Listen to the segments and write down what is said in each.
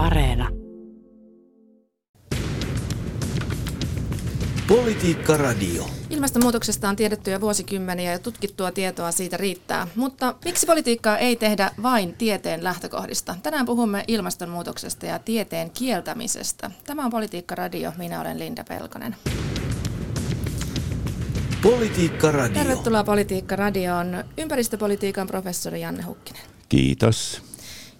Areena. Politiikka Radio. Ilmastonmuutoksesta on tiedetty jo vuosikymmeniä ja tutkittua tietoa siitä riittää. Mutta miksi politiikkaa ei tehdä vain tieteen lähtökohdista? Tänään puhumme ilmastonmuutoksesta ja tieteen kieltämisestä. Tämä on Politiikka Radio. Minä olen Linda Pelkonen. Politiikka Radio. Tervetuloa Politiikka Radioon ympäristöpolitiikan professori Janne Hukkinen. Kiitos.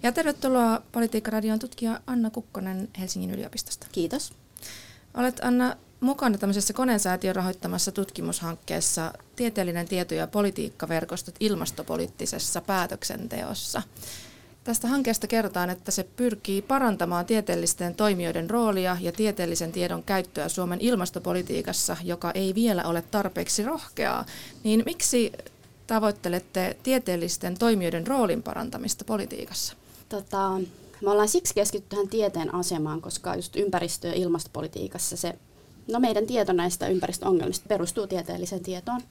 Ja tervetuloa Politiikka Radioon tutkija Anna Kukkonen Helsingin yliopistosta. Kiitos. Olet Anna mukana tämmöisessä konensäätiön rahoittamassa tutkimushankkeessa Tieteellinen tieto- ja politiikkaverkostot ilmastopoliittisessa päätöksenteossa. Tästä hankkeesta kerrotaan, että se pyrkii parantamaan tieteellisten toimijoiden roolia ja tieteellisen tiedon käyttöä Suomen ilmastopolitiikassa, joka ei vielä ole tarpeeksi rohkeaa. Niin miksi tavoittelette tieteellisten toimijoiden roolin parantamista politiikassa? Tota, me ollaan siksi keskitty tähän tieteen asemaan, koska just ympäristö- ja ilmastopolitiikassa se, no meidän tieto näistä ympäristöongelmista perustuu tieteelliseen tietoon,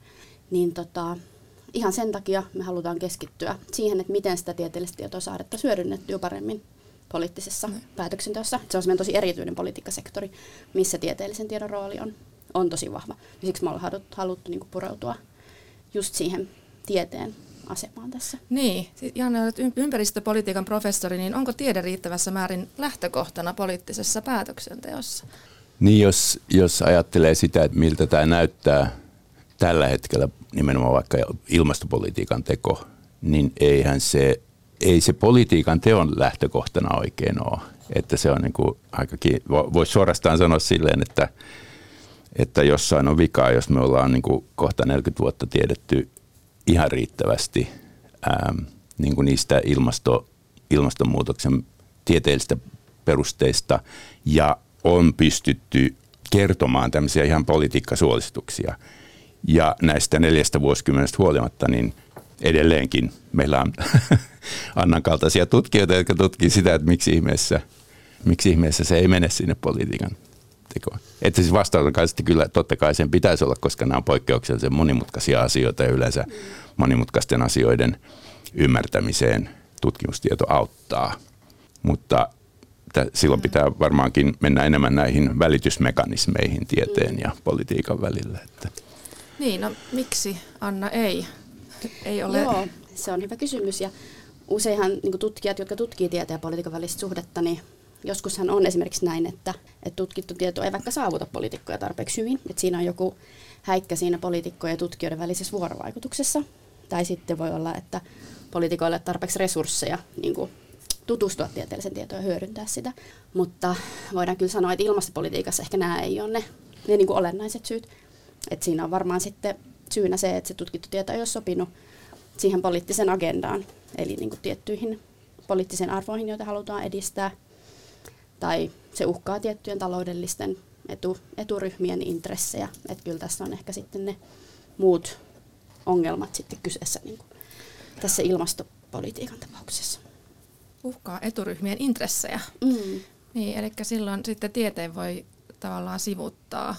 niin tota, ihan sen takia me halutaan keskittyä siihen, että miten sitä tieteellistä tietoa saadaan hyödynnettyä paremmin poliittisessa mm. päätöksenteossa. Se on tosi erityinen politiikkasektori, missä tieteellisen tiedon rooli on, on tosi vahva. Ja siksi me ollaan haluttu, haluttu niin pureutua just siihen tieteen asemaan tässä. Niin, Janne, olet ympäristöpolitiikan professori, niin onko tiede riittävässä määrin lähtökohtana poliittisessa päätöksenteossa? Niin, jos, jos ajattelee sitä, että miltä tämä näyttää tällä hetkellä nimenomaan vaikka ilmastopolitiikan teko, niin eihän se, ei se politiikan teon lähtökohtana oikein ole. Että se on niin kuin aikakin, voisi suorastaan sanoa silleen, että, että jossain on vikaa, jos me ollaan niin kuin kohta 40 vuotta tiedetty ihan riittävästi ää, niin kuin niistä ilmasto, ilmastonmuutoksen tieteellisistä perusteista ja on pystytty kertomaan tämmöisiä ihan politiikkasuosituksia. Ja näistä neljästä vuosikymmenestä huolimatta, niin edelleenkin meillä on Annan kaltaisia tutkijoita, jotka tutkii sitä, että miksi ihmeessä, miksi ihmeessä se ei mene sinne politiikan tekoon. Että siis vastaanotokaisesti kyllä totta kai sen pitäisi olla, koska nämä on poikkeuksellisen monimutkaisia asioita ja yleensä monimutkaisten asioiden ymmärtämiseen tutkimustieto auttaa. Mutta silloin pitää varmaankin mennä enemmän näihin välitysmekanismeihin tieteen ja politiikan välillä. Että. Niin, no miksi Anna ei? ei ole... Joo, se on hyvä kysymys ja useinhan niin tutkijat, jotka tutkii tieteen ja politiikan välistä suhdetta, niin joskushan on esimerkiksi näin, että, että tutkittu tieto ei vaikka saavuta poliitikkoja tarpeeksi hyvin. Että siinä on joku häikkä siinä poliitikkojen ja tutkijoiden välisessä vuorovaikutuksessa. Tai sitten voi olla, että poliitikoille tarpeeksi resursseja niin kuin tutustua tieteellisen tietoon ja hyödyntää sitä. Mutta voidaan kyllä sanoa, että ilmastopolitiikassa ehkä nämä ei ole ne, ne niin kuin olennaiset syyt. Että siinä on varmaan sitten syynä se, että se tutkittu tieto ei ole sopinut siihen poliittisen agendaan, eli niin kuin tiettyihin poliittisiin arvoihin, joita halutaan edistää – tai se uhkaa tiettyjen taloudellisten etu, eturyhmien intressejä. Että kyllä tässä on ehkä sitten ne muut ongelmat sitten kyseessä niin kuin tässä ilmastopolitiikan tapauksessa. Uhkaa eturyhmien intressejä. Mm. Niin, eli silloin sitten tieteen voi tavallaan sivuttaa.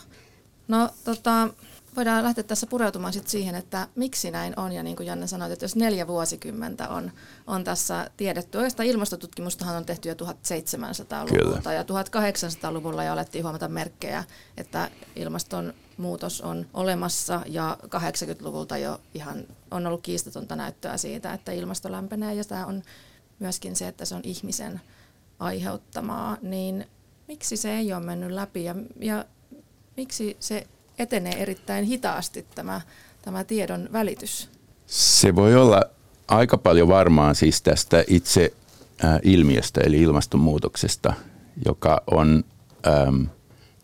No tota, voidaan lähteä tässä pureutumaan sit siihen, että miksi näin on. Ja niin kuin Janne sanoi, että jos neljä vuosikymmentä on, on tässä tiedetty, oikeastaan ilmastotutkimustahan on tehty jo 1700-luvulta ja 1800-luvulla jo alettiin huomata merkkejä, että ilmastonmuutos on olemassa. Ja 80-luvulta jo ihan on ollut kiistatonta näyttöä siitä, että ilmasto lämpenee ja tämä on myöskin se, että se on ihmisen aiheuttamaa, niin miksi se ei ole mennyt läpi? Ja, ja miksi se etenee erittäin hitaasti tämä, tämä tiedon välitys? Se voi olla aika paljon varmaan siis tästä itse äh, ilmiöstä eli ilmastonmuutoksesta, joka on ähm,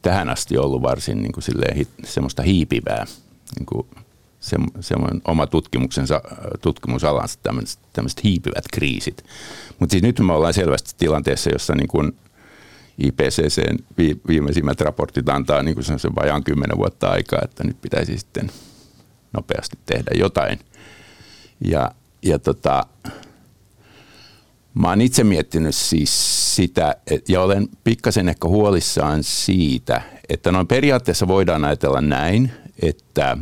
tähän asti ollut varsin niin kuin silleen, semmoista hiipivää, niin kuin se, semmoinen oma tutkimuksensa, äh, tutkimusalansa, tämmöiset, tämmöiset hiipivät kriisit. Mutta siis nyt me ollaan selvästi tilanteessa, jossa niin kuin IPCCn viimeisimmät raportit antaa niin kuin sen vajaan kymmenen vuotta aikaa, että nyt pitäisi sitten nopeasti tehdä jotain. Ja, ja tota, mä oon itse miettinyt siis sitä, ja olen pikkasen ehkä huolissaan siitä, että noin periaatteessa voidaan ajatella näin, että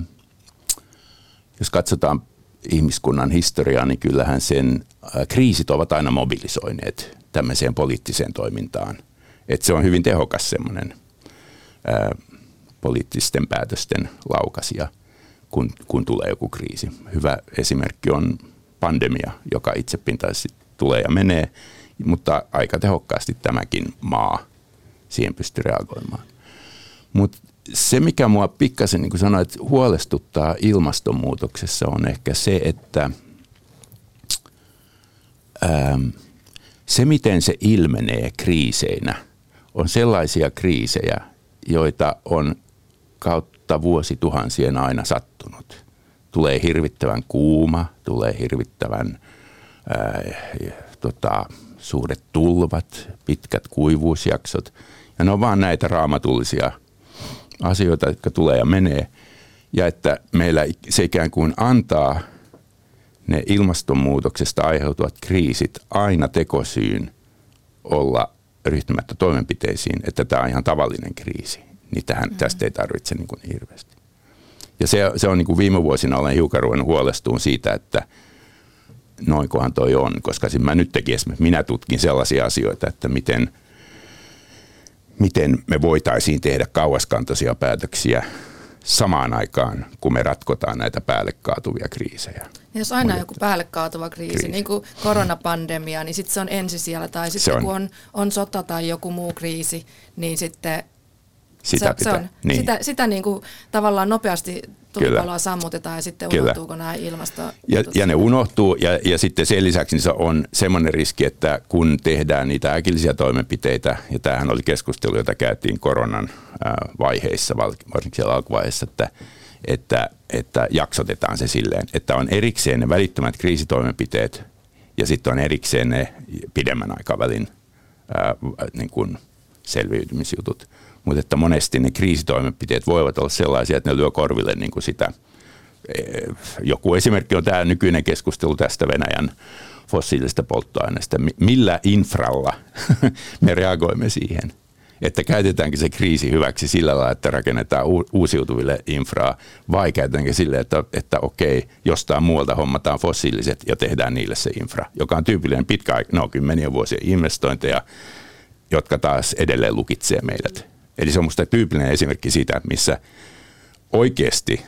jos katsotaan ihmiskunnan historiaa, niin kyllähän sen kriisit ovat aina mobilisoineet tämmöiseen poliittiseen toimintaan. Että se on hyvin tehokas semmoinen poliittisten päätösten laukasija, kun, kun tulee joku kriisi. Hyvä esimerkki on pandemia, joka itsepintaisesti tulee ja menee, mutta aika tehokkaasti tämäkin maa siihen pystyy reagoimaan. Mutta se, mikä mua pikkasen, niin kuin sanoit, huolestuttaa ilmastonmuutoksessa on ehkä se, että ähm, se, miten se ilmenee kriiseinä, on sellaisia kriisejä, joita on kautta vuosituhansien aina sattunut. Tulee hirvittävän kuuma, tulee hirvittävän äh, tota, suuret tulvat, pitkät kuivuusjaksot. Ja ne on vaan näitä raamatullisia asioita, jotka tulee ja menee. Ja että meillä se ikään kuin antaa ne ilmastonmuutoksesta aiheutuvat kriisit aina tekosyyn olla ryhtymättä toimenpiteisiin, että tämä on ihan tavallinen kriisi. Niin tähän, mm. tästä ei tarvitse niin kuin hirveästi. Ja se, se on niin kuin viime vuosina olen hiukan ruvennut huolestumaan siitä, että – noinkohan toi on, koska mä nyt tekin minä tutkin sellaisia asioita, että miten, miten me voitaisiin tehdä kauaskantoisia päätöksiä samaan aikaan, kun me ratkotaan näitä päälle kaatuvia kriisejä. Ja jos aina on joku päälle kaatuva kriisi, kriisi. niin kuin koronapandemia, niin sitten se on ensisijalla. Tai sitten kun on, on sota tai joku muu kriisi, niin sitten sitä, se, pitää, se on, niin. sitä, sitä niin kuin tavallaan nopeasti tulipaloa sammutetaan ja sitten Kyllä. unohtuuko nämä ilmasto ja, ja ne unohtuu. Ja, ja sitten sen lisäksi niin se on semmoinen riski, että kun tehdään niitä äkillisiä toimenpiteitä, ja tämähän oli keskustelu, jota käytiin koronan vaiheissa, varsinkin siellä alkuvaiheessa, että, että, että jaksotetaan se silleen, että on erikseen ne välittömät kriisitoimenpiteet ja sitten on erikseen ne pidemmän aikavälin ää, niin kuin selviytymisjutut mutta että monesti ne kriisitoimenpiteet voivat olla sellaisia, että ne lyö korville niin kuin sitä. E, joku esimerkki on tämä nykyinen keskustelu tästä Venäjän fossiilisesta polttoaineesta. Millä infralla me reagoimme siihen? Että käytetäänkö se kriisi hyväksi sillä lailla, että rakennetaan uusiutuville infraa, vai käytetäänkö sille, että, että okei, jostain muualta hommataan fossiiliset ja tehdään niille se infra, joka on tyypillinen pitkä, no kymmenien vuosien investointeja, jotka taas edelleen lukitsee meidät Eli se on minusta tyypillinen esimerkki siitä, missä oikeasti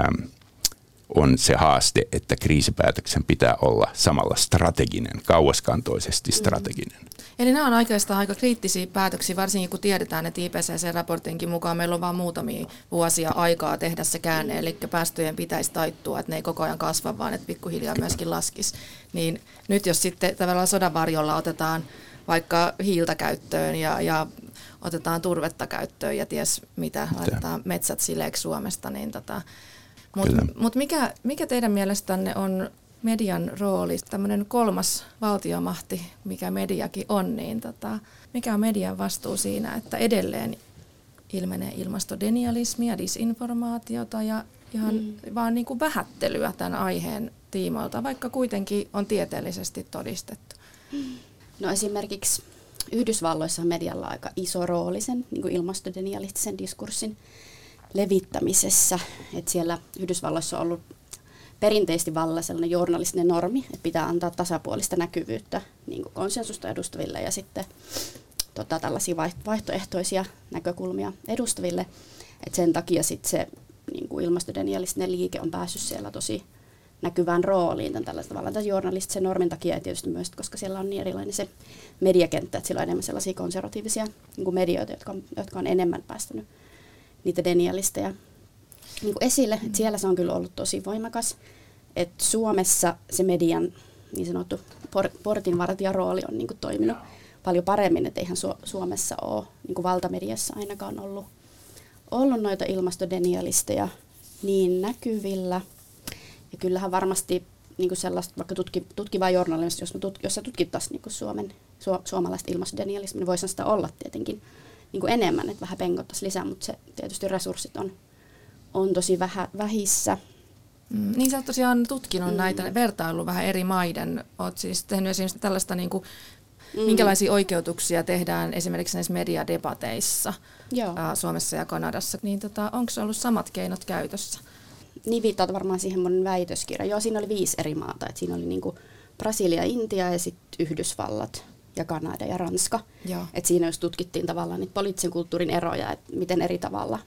äm, on se haaste, että kriisipäätöksen pitää olla samalla strateginen, kauaskantoisesti strateginen. Mm. Eli nämä on oikeastaan aika kriittisiä päätöksiä, varsinkin kun tiedetään, että IPCC-raportinkin mukaan meillä on vain muutamia vuosia aikaa tehdä se käänne, eli päästöjen pitäisi taittua, että ne ei koko ajan kasva, vaan että pikkuhiljaa myöskin laskisi. Niin nyt jos sitten tavallaan sodan varjolla otetaan vaikka hiiltä käyttöön ja, ja otetaan turvetta käyttöön ja ties mitä, laitetaan metsät sileeksi Suomesta. Niin tota, Mutta mut mikä, mikä teidän mielestänne on median rooli, tämmöinen kolmas valtiomahti, mikä mediakin on, niin tota, mikä on median vastuu siinä, että edelleen ilmenee ilmastodenialismia, disinformaatiota ja ihan mm. vaan niin kuin vähättelyä tämän aiheen tiimoilta, vaikka kuitenkin on tieteellisesti todistettu. No esimerkiksi Yhdysvalloissa on medialla aika iso rooli sen niin kuin ilmastodenialistisen diskurssin levittämisessä. Et siellä Yhdysvalloissa on ollut perinteisesti vallalla sellainen journalistinen normi, että pitää antaa tasapuolista näkyvyyttä niin kuin konsensusta edustaville ja sitten tota, tällaisia vaihtoehtoisia näkökulmia edustaville. Et sen takia sit se niin kuin ilmastodenialistinen liike on päässyt siellä tosi näkyvään rooliin tämän tällaisen tavalla tämän journalistisen normin takia ja tietysti myös, koska siellä on niin erilainen se mediakenttä, että siellä on enemmän sellaisia konservatiivisia niin kuin medioita, jotka on, jotka on enemmän päästänyt niitä denialisteja niin kuin esille. Että siellä se on kyllä ollut tosi voimakas. että Suomessa se median niin sanottu por, portinvartijarooli on niin kuin toiminut paljon paremmin, että eihän Su- Suomessa ole niin kuin valtamediassa ainakaan ollut, ollut noita ilmastodenialisteja niin näkyvillä – ja kyllähän varmasti niin kuin sellaista, vaikka tutki, tutkivaa journalismia, jos, tut, jos se tutkittaisiin niin kuin Suomen, su, suomalaista ilmastodenialismia, niin voisihan sitä olla tietenkin niin kuin enemmän, että vähän penkottaisiin lisää, mutta se, tietysti resurssit on, on tosi vähä, vähissä. Mm, niin sä oot tosiaan tutkinut mm. näitä, vertailu vähän eri maiden. Oot siis tehnyt esimerkiksi tällaista, niin kuin, mm. minkälaisia oikeutuksia tehdään esimerkiksi näissä mediadebateissa Joo. Suomessa ja Kanadassa. Niin tota, onko ollut samat keinot käytössä? Niin viittaat varmaan siihen mun väitöskirja. Joo, siinä oli viisi eri maata. Et siinä oli niinku Brasilia, Intia ja sitten Yhdysvallat. ja Kanada ja Ranska. Joo. Et siinä jos tutkittiin tavallaan niitä poliittisen kulttuurin eroja, että miten eri tavalla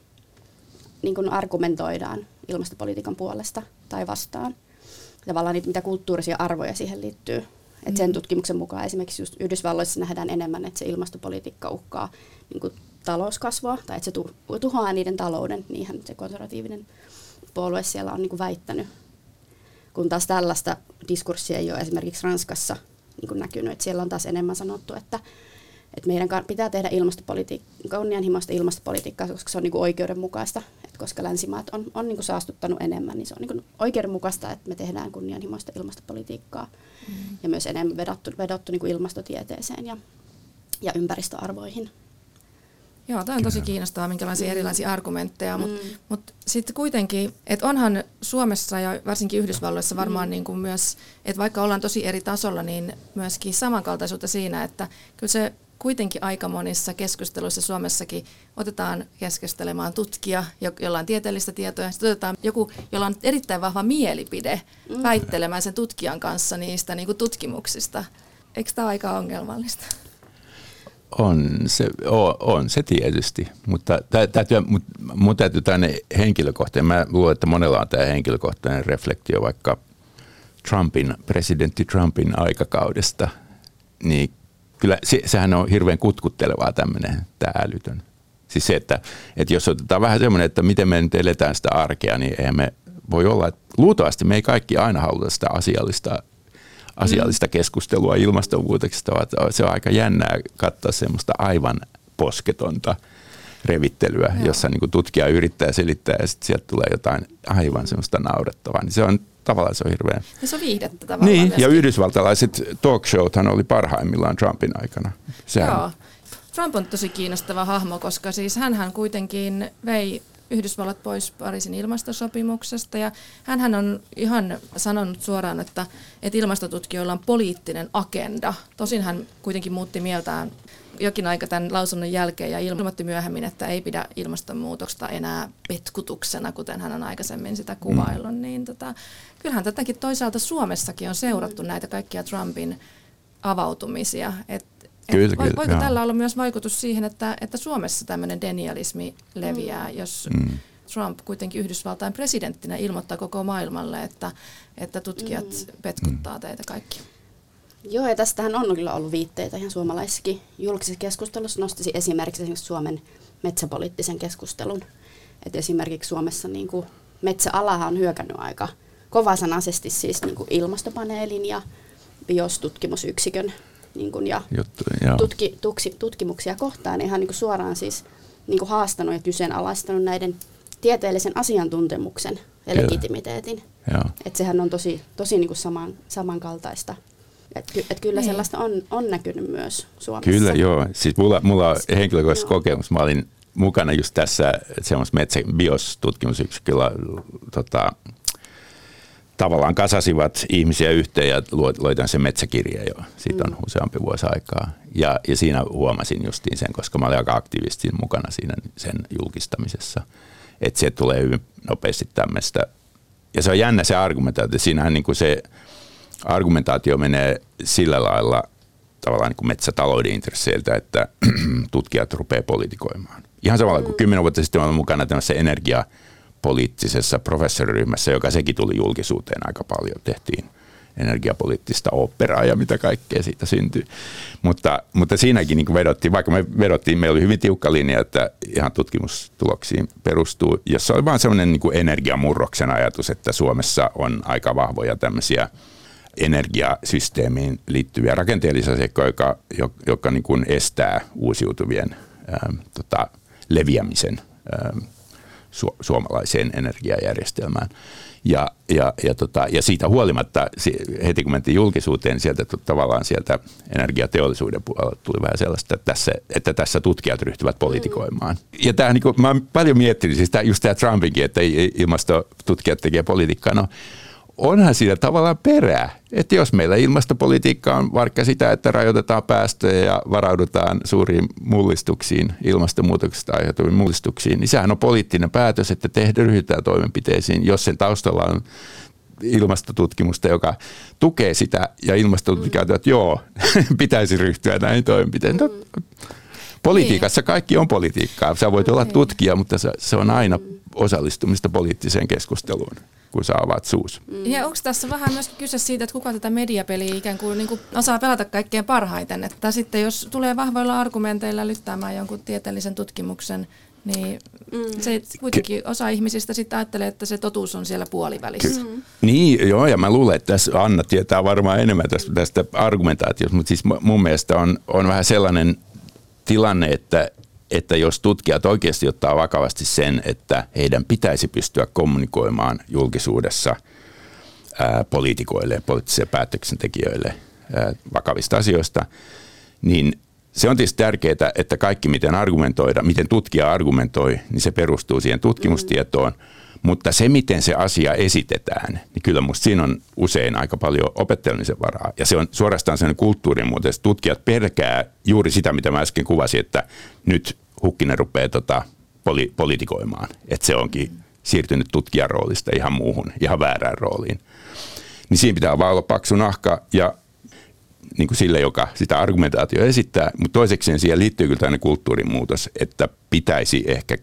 niin kun argumentoidaan ilmastopolitiikan puolesta tai vastaan. Tavallaan niitä, mitä kulttuurisia arvoja siihen liittyy. Et sen tutkimuksen mukaan esimerkiksi just Yhdysvalloissa nähdään enemmän, että se ilmastopolitiikka uhkaa niin talouskasvua tai että se tu- tuhoaa niiden talouden. Niinhän se konservatiivinen puolue siellä on niin kuin väittänyt. Kun taas tällaista diskurssia ei ole esimerkiksi Ranskassa niin kuin näkynyt. Että siellä on taas enemmän sanottu, että, että meidän pitää tehdä ilmastopolitiikkaa, kunnianhimoista ilmastopolitiikkaa, koska se on niin kuin oikeudenmukaista. Et koska länsimaat on, on niin kuin saastuttanut enemmän, niin se on niin kuin oikeudenmukaista, että me tehdään kunnianhimoista ilmastopolitiikkaa. Mm. Ja myös enemmän vedottu, vedottu niin kuin ilmastotieteeseen ja, ja ympäristöarvoihin. Joo, tämä on tosi kiinnostavaa, minkälaisia erilaisia argumentteja, mutta mm. mut sitten kuitenkin, että onhan Suomessa ja varsinkin Yhdysvalloissa varmaan mm. niin kuin myös, että vaikka ollaan tosi eri tasolla, niin myöskin samankaltaisuutta siinä, että kyllä se kuitenkin aika monissa keskusteluissa Suomessakin otetaan keskustelemaan tutkija, jolla on tieteellistä tietoa, sitten otetaan joku, jolla on erittäin vahva mielipide mm. väittelemään sen tutkijan kanssa niistä niin kuin tutkimuksista. Eikö tämä ole aika ongelmallista? On se, on, on se tietysti, mutta täytyy, mun täytyy tänne henkilökohtainen, mä luulen, että monella on tämä henkilökohtainen reflektio vaikka Trumpin, presidentti Trumpin aikakaudesta, niin kyllä se, sehän on hirveän kutkuttelevaa tämmöinen tämä älytön. Siis se, että, että jos otetaan vähän semmoinen, että miten me nyt eletään sitä arkea, niin eihän me voi olla, että luultavasti me ei kaikki aina haluta sitä asiallista asiallista keskustelua ilmastonmuutoksesta, vaan se on aika jännää katsoa semmoista aivan posketonta revittelyä, Joo. jossa niin kuin tutkija yrittää selittää ja sitten sieltä tulee jotain aivan semmoista naurettavaa. Niin se on tavallaan se on hirveän... Ja se on viihdettä tavallaan Niin, myöskin. ja yhdysvaltalaiset talk showthan oli parhaimmillaan Trumpin aikana. Sehän... Joo. Trump on tosi kiinnostava hahmo, koska siis hän kuitenkin vei Yhdysvallat pois Pariisin ilmastosopimuksesta ja hän on ihan sanonut suoraan, että, että ilmastotutkijoilla on poliittinen agenda. Tosin hän kuitenkin muutti mieltään jokin aika tämän lausunnon jälkeen ja ilmoitti myöhemmin, että ei pidä ilmastonmuutosta enää petkutuksena, kuten hän on aikaisemmin sitä kuvaillut. Mm. Niin tota, kyllähän tätäkin toisaalta Suomessakin on seurattu näitä kaikkia Trumpin avautumisia. Et Kyllä, kyllä, voiko joo. tällä olla myös vaikutus siihen, että, että Suomessa tämmöinen denialismi leviää, mm. jos mm. Trump kuitenkin Yhdysvaltain presidenttinä ilmoittaa koko maailmalle, että, että tutkijat mm. petkuttaa mm. teitä kaikki? Joo, ja tästähän on kyllä ollut viitteitä ihan suomalaisessakin julkisessa keskustelussa. Nostaisin esimerkiksi, esimerkiksi Suomen metsäpoliittisen keskustelun. Että esimerkiksi Suomessa niin kuin metsäalahan on hyökännyt aika kovasanaisesti siis niin kuin ilmastopaneelin ja biostutkimusyksikön niin kuin, ja Juttu, tutki, tuksi, tutkimuksia kohtaan, niin ihan niin kuin suoraan siis niin kuin haastanut ja kyseenalaistanut näiden tieteellisen asiantuntemuksen ja kyllä. legitimiteetin. Että sehän on tosi, tosi niin kuin saman, samankaltaista. Et, et kyllä niin. sellaista on, on näkynyt myös Suomessa. Kyllä, joo. Siis mulla, mulla on henkilökohtaisesti kokemus. Mä olin mukana just tässä semmoisessa metsä biostutkimusyksiköllä tota, tavallaan kasasivat ihmisiä yhteen ja loitan sen metsäkirja jo. Siitä on mm. useampi vuosi aikaa. Ja, ja siinä huomasin justiin sen, koska mä olin aika aktiivisesti mukana siinä sen julkistamisessa. Että se tulee hyvin nopeasti tämmöistä. Ja se on jännä se argumentaatio. Siinähän niin kuin se argumentaatio menee sillä lailla tavallaan niin kuin metsätalouden intresseiltä, että tutkijat rupeaa politikoimaan. Ihan samalla kuin mm. kymmenen vuotta sitten olin mukana tämmöisessä energia- poliittisessa professoriryhmässä, joka sekin tuli julkisuuteen aika paljon. Tehtiin energiapoliittista operaa ja mitä kaikkea siitä syntyi. Mutta, mutta siinäkin niin vedottiin, vaikka me vedottiin, meillä oli hyvin tiukka linja, että ihan tutkimustuloksiin perustuu, jossa oli vain sellainen niin energiamurroksen ajatus, että Suomessa on aika vahvoja tämmöisiä energiasysteemiin liittyviä rakenteellisia seikkoja, jotka, jotka niin kuin estää uusiutuvien ää, tota, leviämisen ää, su- suomalaiseen energiajärjestelmään. Ja, ja, ja, tota, ja siitä huolimatta, heti kun mentiin julkisuuteen, sieltä tavallaan sieltä energiateollisuuden puolella tuli vähän sellaista, että tässä, että tässä tutkijat ryhtyvät politikoimaan. Ja tämä, niin kuin, mä paljon miettinyt, siis tämä, just tämä Trumpinkin, että ilmastotutkijat tekee politiikkaa. No, onhan siinä tavallaan perää. Että jos meillä ilmastopolitiikka on vaikka sitä, että rajoitetaan päästöjä ja varaudutaan suuriin mullistuksiin, ilmastonmuutoksesta aiheutuviin mullistuksiin, niin sehän on poliittinen päätös, että tehdään ryhdytään toimenpiteisiin, jos sen taustalla on ilmastotutkimusta, joka tukee sitä ja ilmastotutkijat, että joo, pitäisi ryhtyä näihin toimenpiteen. No, politiikassa kaikki on politiikkaa. Sä voit olla tutkija, mutta se on aina osallistumista poliittiseen keskusteluun kun sä avaat suus. Ja onko tässä vähän myös kyse siitä, että kuka tätä mediapeliä ikään kuin, niin kuin osaa pelata kaikkein parhaiten, että sitten jos tulee vahvoilla argumenteilla lyttäämään jonkun tieteellisen tutkimuksen, niin mm. se kuitenkin osa ihmisistä sitten ajattelee, että se totuus on siellä puolivälissä. Mm. Niin, joo, ja mä luulen, että tässä Anna tietää varmaan enemmän tästä, tästä argumentaatiosta, mutta siis mun mielestä on, on vähän sellainen tilanne, että, että jos tutkijat oikeasti ottaa vakavasti sen, että heidän pitäisi pystyä kommunikoimaan julkisuudessa poliitikoille poliittisille päätöksentekijöille ää, vakavista asioista, niin se on tietysti tärkeää, että kaikki miten argumentoida, miten tutkija argumentoi, niin se perustuu siihen tutkimustietoon. Mm. Mutta se, miten se asia esitetään, niin kyllä minusta siinä on usein aika paljon opettelemisen varaa. Ja se on suorastaan sellainen kulttuurin että tutkijat pelkää juuri sitä, mitä mä äsken kuvasin, että nyt Hukkinen rupeaa tota, poli- politikoimaan. Että se onkin siirtynyt tutkijan roolista ihan muuhun, ihan väärään rooliin. Niin siinä pitää vaan olla paksu nahka ja niin kuin sille, joka sitä argumentaatio esittää, mutta toisekseen siihen liittyy kyllä tämmöinen kulttuurin muutos, että pitäisi ehkä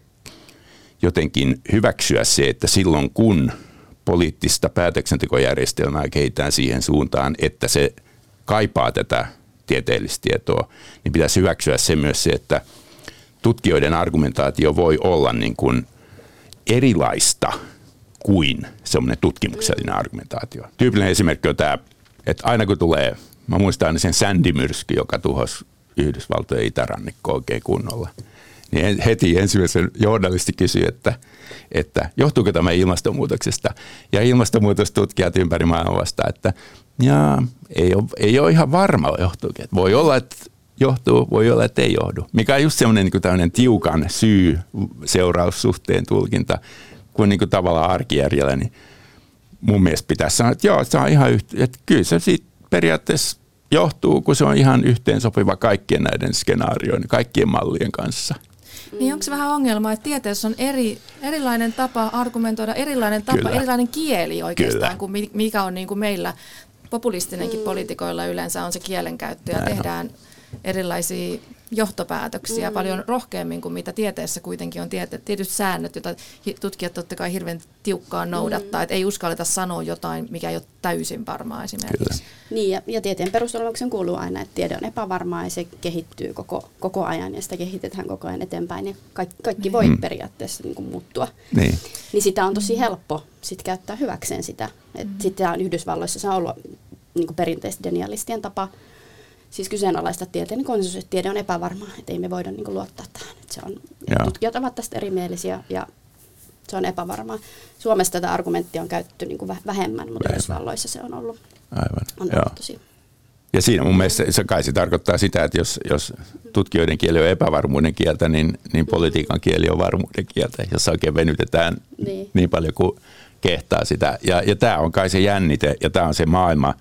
jotenkin hyväksyä se, että silloin kun poliittista päätöksentekojärjestelmää kehitetään siihen suuntaan, että se kaipaa tätä tieteellistä tietoa, niin pitäisi hyväksyä se myös se, että tutkijoiden argumentaatio voi olla niin kuin erilaista kuin semmoinen tutkimuksellinen argumentaatio. Tyypillinen esimerkki on tämä, että aina kun tulee, mä muistan sen Sandy-myrsky, joka tuhosi Yhdysvaltojen itärannikko oikein kunnolla – niin heti ensimmäisen journalisti kysyi, että, että johtuuko tämä ilmastonmuutoksesta. Ja ilmastonmuutostutkijat ympäri maailmaa vastaa, että ja, ei, ole, ei ole ihan varma johtuuko. Voi olla, että johtuu, voi olla, että ei johdu. Mikä on just semmoinen niin tiukan syy-seuraussuhteen tulkinta, kuin, niin kuin tavallaan arkijärjellä, niin mun mielestä pitäisi sanoa, että joo, se on ihan yhtä, että kyllä se siitä periaatteessa johtuu, kun se on ihan yhteensopiva kaikkien näiden skenaarioiden, kaikkien mallien kanssa. Niin onko se vähän ongelma, että tieteessä on eri, erilainen tapa argumentoida, erilainen tapa, Kyllä. erilainen kieli oikeastaan Kyllä. kuin mikä on niin kuin meillä populistinenkin mm. poliitikoilla yleensä on se kielenkäyttö ja Näin tehdään on. erilaisia johtopäätöksiä mm. paljon rohkeammin kuin mitä tieteessä kuitenkin on tiety, tietysti säännöt, joita tutkijat totta kai hirveän tiukkaan noudattaa, mm. että ei uskalleta sanoa jotain, mikä ei ole täysin varmaa esimerkiksi. Kyllä. Niin, ja, ja tieteen perusolemuksen kuuluu aina, että tiede on epävarmaa ja se kehittyy koko, koko ajan ja sitä kehitetään koko ajan eteenpäin ja kaikki, kaikki voi mm. periaatteessa niin kuin muuttua. Niin. niin sitä on tosi helppo sit käyttää hyväkseen sitä. Mm. Sitten Yhdysvalloissa se on ollut niin kuin perinteisesti denialistien tapa siis kyseenalaista tieteen konsensus, että tiede on epävarmaa, että ei me voida niin kuin, luottaa tähän. Että se on, tutkijat ovat tästä erimielisiä ja se on epävarmaa. Suomessa tätä argumenttia on käytetty niin kuin vähemmän, mutta Yhdysvalloissa se on ollut, Aivan. on ollut tosi ja siinä mun mielestä se kai se tarkoittaa sitä, että jos, jos tutkijoiden kieli on epävarmuuden kieltä, niin, niin politiikan kieli on varmuuden kieltä, jossa oikein venytetään niin, niin paljon kuin kehtaa sitä. Ja, ja tämä on kai se jännite ja tämä on se maailma,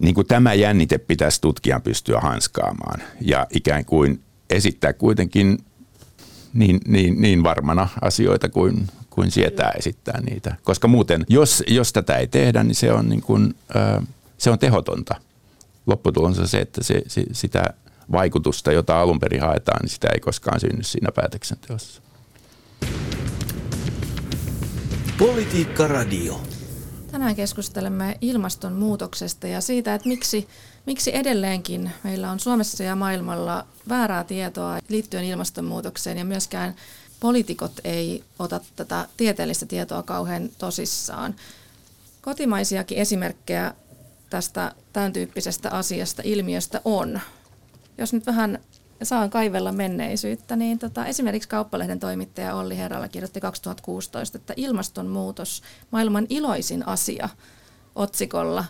niin kuin tämä jännite pitäisi tutkijan pystyä hanskaamaan ja ikään kuin esittää kuitenkin niin, niin, niin varmana asioita kuin, kuin sietää esittää niitä. Koska muuten, jos, jos tätä ei tehdä, niin se on, niin kuin, se on tehotonta. Lopputulos on se, että se, se, sitä vaikutusta, jota alun perin haetaan, niin sitä ei koskaan synny siinä päätöksenteossa. Politiikka Radio. Tänään keskustelemme ilmastonmuutoksesta ja siitä, että miksi, miksi edelleenkin meillä on Suomessa ja maailmalla väärää tietoa liittyen ilmastonmuutokseen ja myöskään poliitikot ei ota tätä tieteellistä tietoa kauhean tosissaan. Kotimaisiakin esimerkkejä tästä tämän tyyppisestä asiasta, ilmiöstä on. Jos nyt vähän saan kaivella menneisyyttä, niin tota, esimerkiksi Kauppalehden toimittaja Olli Herralla kirjoitti 2016, että ilmastonmuutos, maailman iloisin asia otsikolla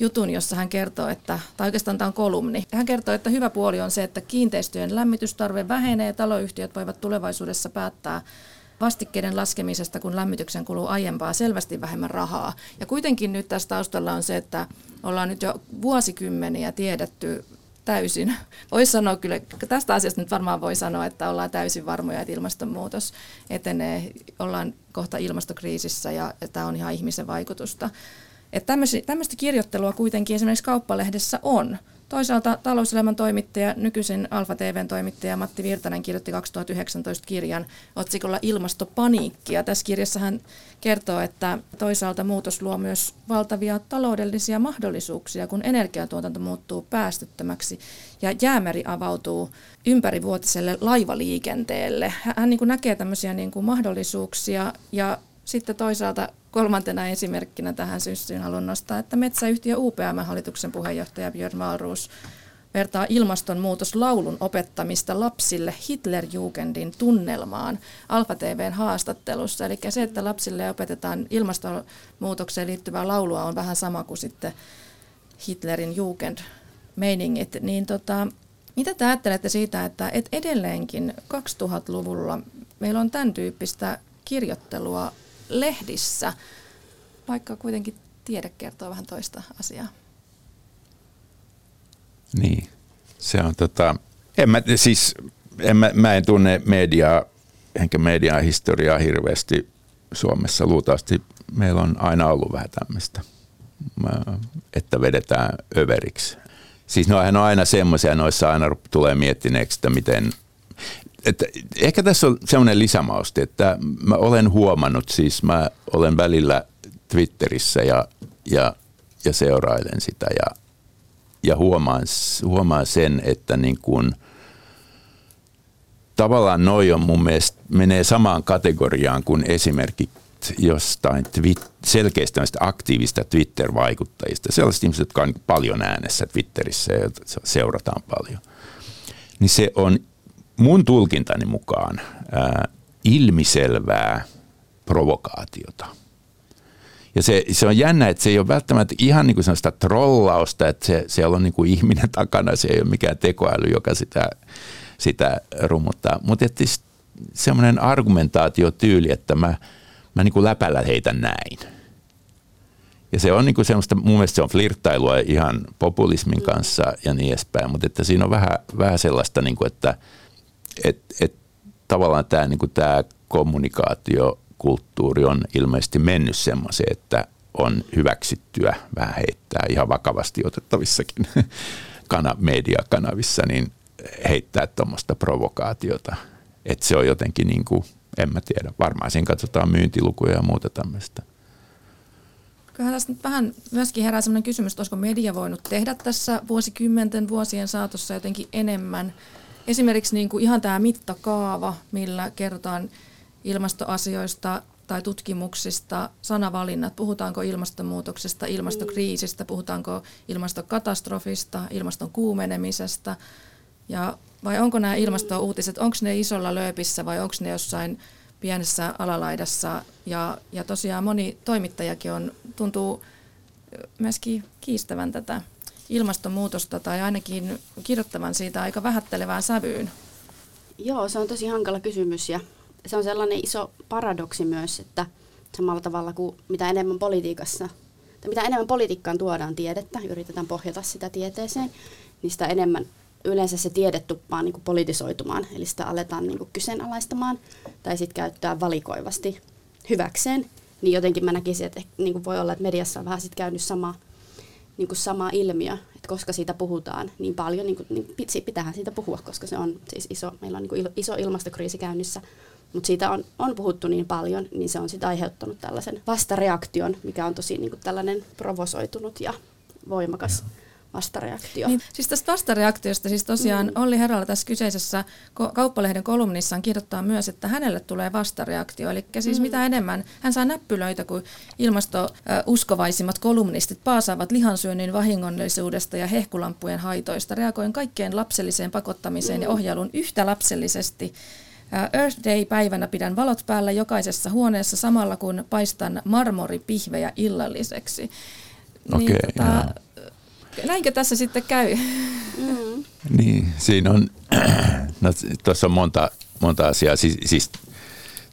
jutun, jossa hän kertoo, että, tai oikeastaan tämä on kolumni, hän kertoo, että hyvä puoli on se, että kiinteistöjen lämmitystarve vähenee, taloyhtiöt voivat tulevaisuudessa päättää vastikkeiden laskemisesta, kun lämmityksen kuluu aiempaa selvästi vähemmän rahaa. Ja kuitenkin nyt tässä taustalla on se, että ollaan nyt jo vuosikymmeniä tiedetty täysin. Voisi sanoa kyllä, tästä asiasta nyt varmaan voi sanoa, että ollaan täysin varmoja, että ilmastonmuutos etenee. Ollaan kohta ilmastokriisissä ja tämä on ihan ihmisen vaikutusta. Että tämmöistä kirjoittelua kuitenkin esimerkiksi kauppalehdessä on. Toisaalta talouselämän toimittaja, nykyisin Alfa TVn toimittaja Matti Virtanen kirjoitti 2019 kirjan otsikolla Ilmastopaniikki. Ja tässä kirjassa hän kertoo, että toisaalta muutos luo myös valtavia taloudellisia mahdollisuuksia, kun energiatuotanto muuttuu päästöttömäksi ja jäämeri avautuu ympärivuotiselle laivaliikenteelle. Hän niin kuin näkee tämmöisiä niin kuin mahdollisuuksia ja sitten toisaalta kolmantena esimerkkinä tähän syssyyn haluan nostaa, että metsäyhtiö UPM-hallituksen puheenjohtaja Björn Wahlroos vertaa ilmastonmuutoslaulun opettamista lapsille Hitlerjugendin tunnelmaan Alfa TVn haastattelussa. Eli se, että lapsille opetetaan ilmastonmuutokseen liittyvää laulua on vähän sama kuin sitten Hitlerin Jugend meiningit. Niin tota, mitä te ajattelette siitä, että et edelleenkin 2000-luvulla meillä on tämän tyyppistä kirjoittelua lehdissä, vaikka kuitenkin tiede kertoo vähän toista asiaa. Niin, se on tota, en mä, siis, en mä, mä en tunne mediaa, enkä mediaa historiaa hirveästi Suomessa. Luultavasti meillä on aina ollut vähän tämmöistä, että vedetään överiksi. Siis no, on aina semmoisia, noissa aina tulee miettineeksi, että miten että ehkä tässä on semmoinen lisämausti, että mä olen huomannut, siis mä olen välillä Twitterissä ja, ja, ja seurailen sitä ja, ja huomaan, huomaan sen, että niin kun, tavallaan noi on mun mielestä menee samaan kategoriaan kuin esimerkki jostain twit, selkeästi aktiivista Twitter-vaikuttajista, sellaiset ihmiset, jotka on paljon äänessä Twitterissä ja seurataan paljon, niin se on mun tulkintani mukaan ää, ilmiselvää provokaatiota. Ja se, se on jännä, että se ei ole välttämättä ihan niin kuin sellaista trollausta, että se, siellä on niin kuin ihminen takana, se ei ole mikään tekoäly, joka sitä, sitä rummuttaa. Mutta semmoinen argumentaatiotyyli, että mä, mä niin kuin läpällä heitä näin. Ja se on niin kuin semmoista, mun mielestä se on flirttailua ihan populismin kanssa ja niin edespäin, mutta että siinä on vähän, vähän sellaista, niin kuin, että – et, et, tavallaan tämä niin tämä kommunikaatiokulttuuri on ilmeisesti mennyt semmoiseen, että on hyväksyttyä vähän heittää ihan vakavasti otettavissakin kana, mediakanavissa, niin heittää tuommoista provokaatiota. Että se on jotenkin niin kuin, en mä tiedä, varmaan siinä katsotaan myyntilukuja ja muuta tämmöistä. Kyllähän tässä nyt vähän myöskin herää sellainen kysymys, että olisiko media voinut tehdä tässä vuosikymmenten vuosien saatossa jotenkin enemmän – Esimerkiksi niin kuin ihan tämä mittakaava, millä kerrotaan ilmastoasioista tai tutkimuksista, sanavalinnat, puhutaanko ilmastonmuutoksesta, ilmastokriisistä, puhutaanko ilmastokatastrofista, ilmaston kuumenemisesta, ja vai onko nämä ilmastouutiset, onko ne isolla lööpissä vai onko ne jossain pienessä alalaidassa, ja, ja tosiaan moni toimittajakin on, tuntuu myöskin kiistävän tätä ilmastonmuutosta tai ainakin kirjoittavan siitä aika vähättelevään sävyyn? Joo, se on tosi hankala kysymys ja se on sellainen iso paradoksi myös, että samalla tavalla kuin mitä enemmän politiikassa, tai mitä enemmän politiikkaan tuodaan tiedettä, yritetään pohjata sitä tieteeseen, niin sitä enemmän yleensä se tiede tuppaa niin kuin politisoitumaan, eli sitä aletaan niin kuin kyseenalaistamaan tai sitten käyttää valikoivasti hyväkseen. Niin jotenkin mä näkisin, että niin kuin voi olla, että mediassa on vähän sitten käynyt sama niin kuin sama ilmiö, että koska siitä puhutaan niin paljon, niin, kuin, niin pitäähän siitä puhua, koska se on siis iso, meillä on niin kuin iso ilmastokriisi käynnissä, mutta siitä on, on puhuttu niin paljon, niin se on sitä aiheuttanut tällaisen vastareaktion, mikä on tosi niin kuin tällainen provosoitunut ja voimakas vastareaktio. Niin, siis tästä vastareaktiosta, siis tosiaan mm. Olli Herralla tässä kyseisessä kauppalehden kolumnissaan kirjoittaa myös, että hänelle tulee vastareaktio. Eli siis mm. mitä enemmän hän saa näppylöitä kuin ilmastouskovaisimmat kolumnistit paasaavat lihansyönnin vahingollisuudesta ja hehkulampujen haitoista, reagoin kaikkeen lapselliseen pakottamiseen mm. ja ohjailun yhtä lapsellisesti. Earth Day-päivänä pidän valot päällä jokaisessa huoneessa samalla kun paistan marmoripihvejä illalliseksi. Okay, niin, tota, Näinkö tässä sitten käy? Mm. Niin, siinä on, no, tuossa on monta, monta asiaa. Siis, siis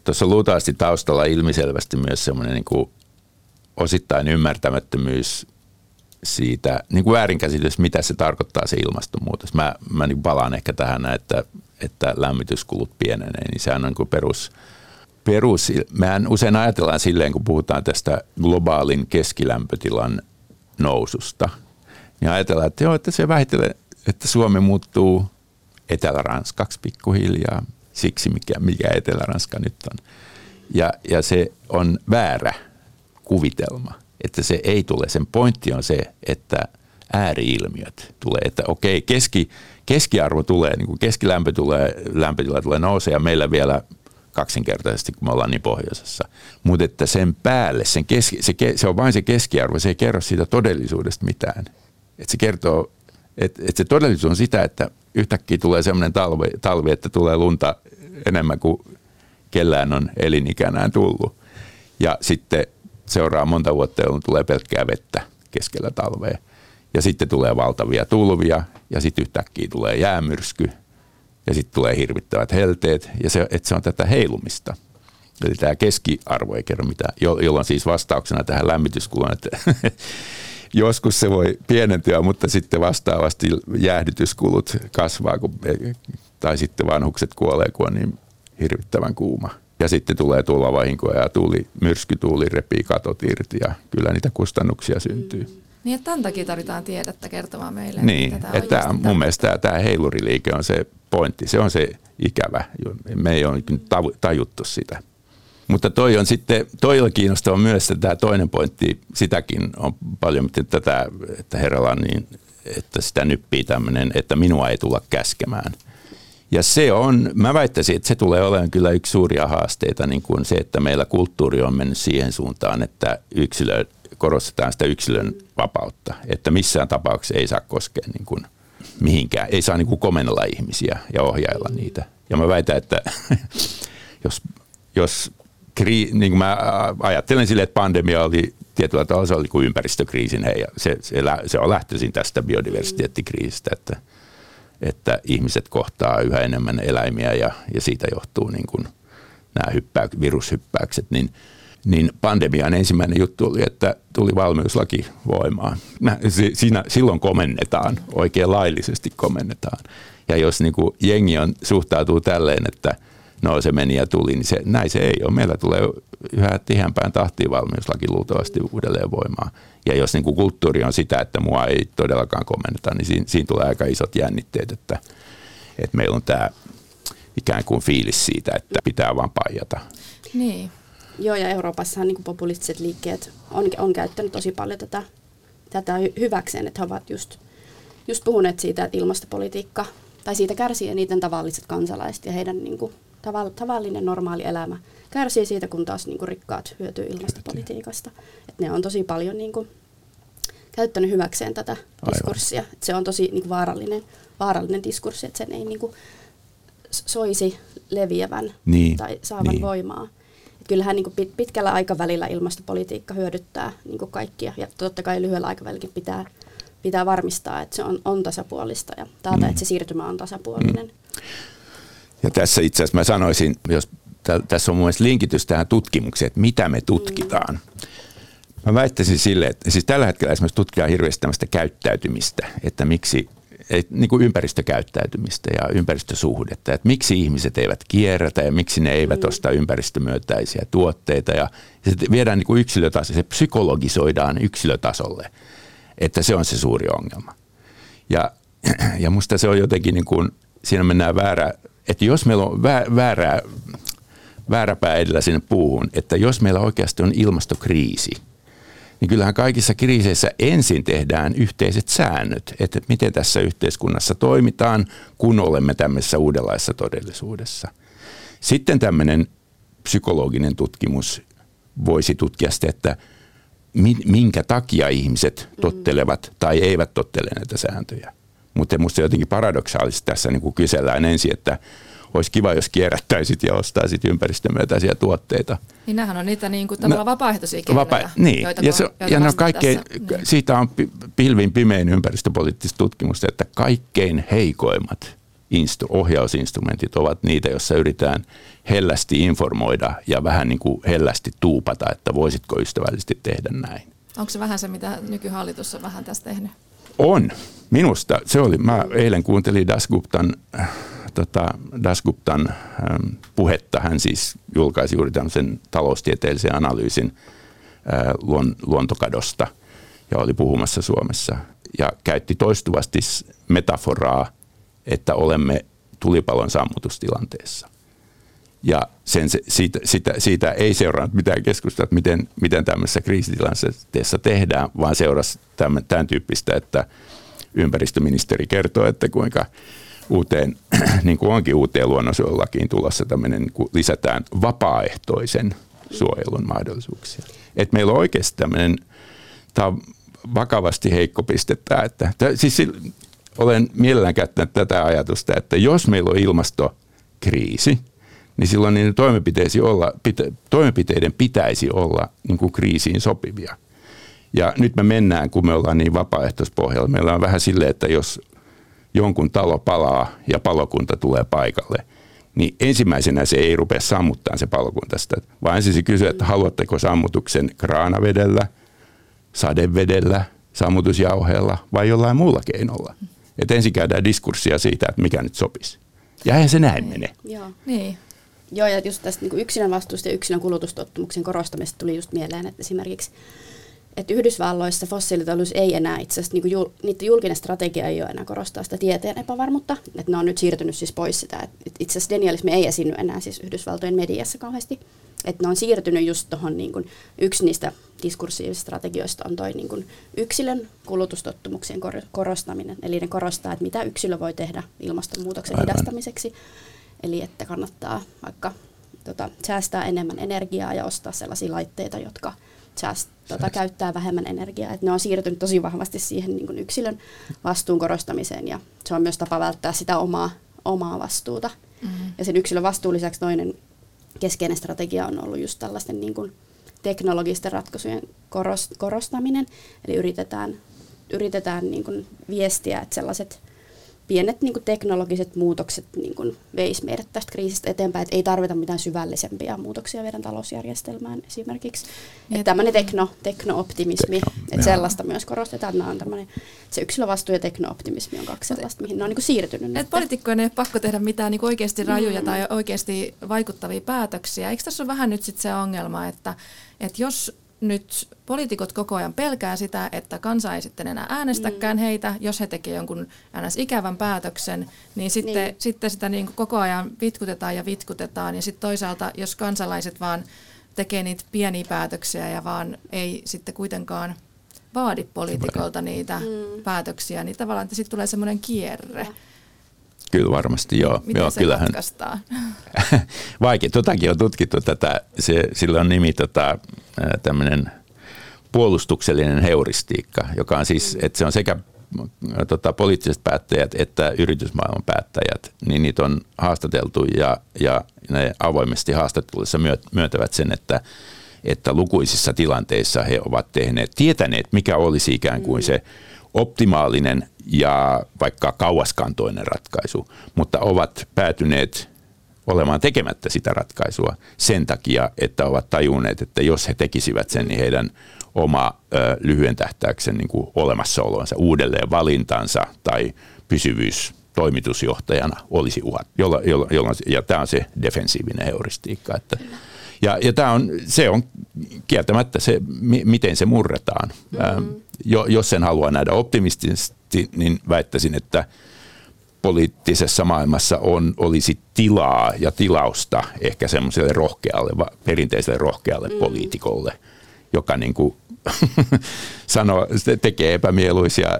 tuossa on luultavasti taustalla ilmiselvästi myös semmoinen niin kuin osittain ymmärtämättömyys siitä, niin kuin väärinkäsitys, mitä se tarkoittaa se ilmastonmuutos. Mä, mä niin palaan ehkä tähän, että, että lämmityskulut pienenee, niin sehän on niin kuin perus, perus, mehän usein ajatellaan silleen, kun puhutaan tästä globaalin keskilämpötilan noususta, niin ajatellaan, että joo, että se vähitellen, että Suomi muuttuu Etelä-Ranskaksi pikkuhiljaa, siksi mikä, mikä Etelä-Ranska nyt on. Ja, ja se on väärä kuvitelma, että se ei tule. Sen pointti on se, että ääriilmiöt tulee, että okei, keski, keskiarvo tulee, niin kuin keskilämpö tulee, lämpötila tulee nousee ja meillä vielä kaksinkertaisesti, kun me ollaan niin pohjoisessa. Mutta että sen päälle, sen keski, se, se on vain se keskiarvo, se ei kerro siitä todellisuudesta mitään. Et se kertoo, että et se todellisuus on sitä, että yhtäkkiä tulee sellainen talvi, talvi, että tulee lunta enemmän kuin kellään on elinikänään tullut. Ja sitten seuraa monta vuotta, jolloin tulee pelkkää vettä keskellä talvea. Ja sitten tulee valtavia tulvia ja sitten yhtäkkiä tulee jäämyrsky ja sitten tulee hirvittävät helteet ja se, että se on tätä heilumista. Eli tämä keskiarvo ei kerro mitään, jolloin siis vastauksena tähän lämmityskuluun, että joskus se voi pienentyä, mutta sitten vastaavasti jäähdytyskulut kasvaa, kun, tai sitten vanhukset kuolee, kun on niin hirvittävän kuuma. Ja sitten tulee tulvavahinkoja ja tuuli, myrskytuuli repii katot irti ja kyllä niitä kustannuksia syntyy. Mm. Niin, että tämän takia tarvitaan tiedettä kertomaan meille. Niin, että, että tämä, mun mielestä tämä, tämä heiluriliike on se pointti, se on se ikävä. Me ei ole tajuttu sitä. Mutta toi on sitten, toi on kiinnostava myös, että tämä toinen pointti, sitäkin on paljon, miten tätä, että herralla niin, että sitä nyppii tämmöinen, että minua ei tulla käskemään. Ja se on, mä väittäisin, että se tulee olemaan kyllä yksi suuria haasteita, niin kuin se, että meillä kulttuuri on mennyt siihen suuntaan, että yksilö, korostetaan sitä yksilön vapautta, että missään tapauksessa ei saa koskea niin kuin mihinkään, ei saa niin kuin komennella ihmisiä ja ohjailla niitä. Ja mä väitän, että jos, jos kri, niin mä ajattelen sille, että pandemia oli tietyllä tavalla se oli kuin ympäristökriisin hei, se, se, se on lähtöisin tästä biodiversiteettikriisistä, että, että ihmiset kohtaa yhä enemmän eläimiä ja, ja siitä johtuu niin kuin nämä hyppää, virushyppäykset, niin, niin pandemian ensimmäinen juttu oli, että tuli valmiuslaki voimaan. Siinä, silloin komennetaan, oikein laillisesti komennetaan. Ja jos niin kuin jengi on, suhtautuu tälleen, että – no se meni ja tuli, niin se, näin se ei ole. Meillä tulee yhä tiheämpään tahtiin valmiuslaki luultavasti uudelleen voimaan. Ja jos niin kuin kulttuuri on sitä, että mua ei todellakaan komenneta, niin siinä, siinä tulee aika isot jännitteet, että, että meillä on tämä ikään kuin fiilis siitä, että pitää vaan paijata. Niin. Joo, ja Euroopassahan niin populistiset liikkeet on, on käyttänyt tosi paljon tätä, tätä hyväkseen, että he ovat just, just puhuneet siitä, että ilmastopolitiikka, tai siitä kärsii eniten tavalliset kansalaiset ja heidän niin kuin, tavallinen normaali elämä kärsii siitä, kun taas niin kuin rikkaat hyötyy ilmastopolitiikasta. Et ne on tosi paljon niin kuin, käyttänyt hyväkseen tätä Aivan. diskurssia. Et se on tosi niin kuin, vaarallinen, vaarallinen diskurssi, että sen ei niin kuin, soisi leviävän niin. tai saavan niin. voimaa. Et kyllähän niin kuin, pitkällä aikavälillä ilmastopolitiikka hyödyttää niin kuin kaikkia ja totta kai lyhyellä aikavälilläkin pitää, pitää varmistaa, että se on, on tasapuolista ja taata, mm. että se siirtymä on tasapuolinen. Mm. Ja tässä itse asiassa mä sanoisin, jos tässä on mun mielestä linkitys tähän tutkimukseen, että mitä me tutkitaan. Mä väittäisin sille, että siis tällä hetkellä esimerkiksi tutkitaan hirveästi tämmöistä käyttäytymistä, että miksi niin kuin ympäristökäyttäytymistä ja ympäristösuhdetta, että miksi ihmiset eivät kierrätä ja miksi ne eivät mm. osta ympäristömyötäisiä tuotteita ja, ja se viedään niin kuin yksilötasolle, se psykologisoidaan yksilötasolle, että se on se suuri ongelma. Ja, ja musta se on jotenkin niin kuin, siinä mennään väärä, että jos meillä on väärää, väärä edellä sinne puuhun, että jos meillä oikeasti on ilmastokriisi, niin kyllähän kaikissa kriiseissä ensin tehdään yhteiset säännöt, että miten tässä yhteiskunnassa toimitaan, kun olemme tämmöisessä uudenlaisessa todellisuudessa. Sitten tämmöinen psykologinen tutkimus voisi tutkia sitä, että minkä takia ihmiset tottelevat tai eivät tottele näitä sääntöjä. Mutta minusta jotenkin paradoksaalisesti tässä niin kuin kysellään ensin, että olisi kiva, jos kierrättäisit ja ostaisit ympäristömyötäisiä tuotteita. Niin nämähän on niitä niin kuin, no, vapaaehtoisia keinoja, vapaa, niin. joita, ja, se, joita ja no kaikkein, tässä, siitä on pilvin pimein ympäristöpoliittista tutkimusta, että kaikkein heikoimmat instru, ohjausinstrumentit ovat niitä, joissa yritetään hellästi informoida ja vähän niin kuin hellästi tuupata, että voisitko ystävällisesti tehdä näin. Onko se vähän se, mitä nykyhallitus on vähän tästä tehnyt? On. Minusta se oli, mä eilen kuuntelin Das Guptan tota Dasguptan ähm, puhetta. Hän siis julkaisi juuri tämmöisen taloustieteellisen analyysin äh, luon, luontokadosta ja oli puhumassa Suomessa. Ja käytti toistuvasti metaforaa, että olemme tulipalon sammutustilanteessa. Ja sen, siitä, siitä, siitä ei seurannut mitään keskustelua, että miten, miten tämmöisessä kriisitilanteessa tehdään, vaan seurasi tämän, tämän tyyppistä, että ympäristöministeri kertoo, että kuinka uuteen, niin kuin onkin uuteen luonnonsuojelulakiin tulossa tämmöinen, niin kuin lisätään vapaaehtoisen suojelun mahdollisuuksia. Et meillä on oikeasti tämmöinen, tämä on vakavasti heikko piste tämä, että, siis olen mielellään käyttänyt tätä ajatusta, että jos meillä on ilmastokriisi, niin silloin niin toimenpiteiden pitäisi olla niin kuin kriisiin sopivia. Ja nyt me mennään, kun me ollaan niin vapaaehtoispohjalla, meillä on vähän silleen, että jos jonkun talo palaa ja palokunta tulee paikalle, niin ensimmäisenä se ei rupea sammuttaa se palokunta sitä, vaan ensin se kysyy, että haluatteko sammutuksen kraanavedellä, sadevedellä, sammutusjauheella vai jollain muulla keinolla. Että ensin käydään diskurssia siitä, että mikä nyt sopisi. Ja eihän se näin mene. Joo. Niin. Joo, ja just tästä niin yksilön vastuusta ja yksilön kulutustottumuksen korostamista tuli just mieleen, että esimerkiksi että Yhdysvalloissa fossiilitalous ei enää itse asiassa, niin jul, niiden julkinen strategia ei ole enää korostaa sitä tieteen epävarmuutta, että ne on nyt siirtynyt siis pois sitä, että itse asiassa denialismi ei esiinny enää siis Yhdysvaltojen mediassa kauheasti, että ne on siirtynyt just tuohon, niin kuin, yksi niistä diskursiivisista strategioista on toi niin kuin, yksilön kulutustottumuksien kor- korostaminen, eli ne korostaa, että mitä yksilö voi tehdä ilmastonmuutoksen Aivan. hidastamiseksi, eli että kannattaa vaikka tota, säästää enemmän energiaa ja ostaa sellaisia laitteita, jotka sääst, tota, käyttää vähemmän energiaa. Et ne on siirtynyt tosi vahvasti siihen niin kuin yksilön vastuun korostamiseen ja se on myös tapa välttää sitä omaa, omaa vastuuta. Mm-hmm. Ja sen yksilön vastuun lisäksi toinen keskeinen strategia on ollut just tällaisten niin kuin teknologisten ratkaisujen korostaminen. Eli yritetään, yritetään niin kuin viestiä, että sellaiset pienet niin kuin teknologiset muutokset niin kuin veisi meidät tästä kriisistä eteenpäin, että ei tarvita mitään syvällisempiä muutoksia meidän talousjärjestelmään esimerkiksi. Että tämmöinen tekno, tekno-optimismi, tekno, että sellaista myös korostetaan, että on tämmöinen, se yksilövastuu ja tekno-optimismi on kaksi sellaista, mihin ne on niin kuin siirtynyt. Et poliitikkojen ei ole pakko tehdä mitään niin oikeasti rajuja mm. tai oikeasti vaikuttavia päätöksiä. Eikö tässä ole vähän nyt sit se ongelma, että, että jos nyt poliitikot koko ajan pelkää sitä, että kansa ei sitten enää äänestäkään mm. heitä, jos he tekevät jonkun äänes ikävän päätöksen, niin sitten, niin. sitten sitä niin kuin koko ajan vitkutetaan ja vitkutetaan. Ja sitten toisaalta, jos kansalaiset vaan tekee niitä pieniä päätöksiä ja vaan ei sitten kuitenkaan vaadi poliitikolta niitä mm. päätöksiä, niin tavallaan että sitten tulee semmoinen kierre. Ja. Kyllä varmasti, joo. Miten joo, se kyllähän. ratkaistaan? Vaikea. Totakin on tutkittu tätä. Se, sillä on nimi tota, tämmöinen puolustuksellinen heuristiikka, joka on siis, että se on sekä tota, poliittiset päättäjät että yritysmaailman päättäjät, niin niitä on haastateltu ja, ja ne avoimesti haastatteluissa myöntävät sen, että, että lukuisissa tilanteissa he ovat tehneet, tietäneet, mikä olisi ikään kuin se optimaalinen ja vaikka kauaskantoinen ratkaisu, mutta ovat päätyneet olemaan tekemättä sitä ratkaisua sen takia, että ovat tajunneet, että jos he tekisivät sen, niin heidän oma ö, lyhyen tähtäyksen niin kuin olemassaolonsa, uudelleen valintansa tai pysyvyys toimitusjohtajana olisi uhat. Jolla, jolla, jolla, ja tämä on se defensiivinen heuristiikka. Että, ja ja tämä on, se on kieltämättä se, miten se murretaan. Mm-hmm. jo, jos sen haluaa nähdä optimistisesti, niin väittäisin, että poliittisessa maailmassa on, olisi tilaa ja tilausta ehkä semmoiselle rohkealle, perinteiselle rohkealle mm. poliitikolle, joka niin kuin sanoo, tekee epämieluisia,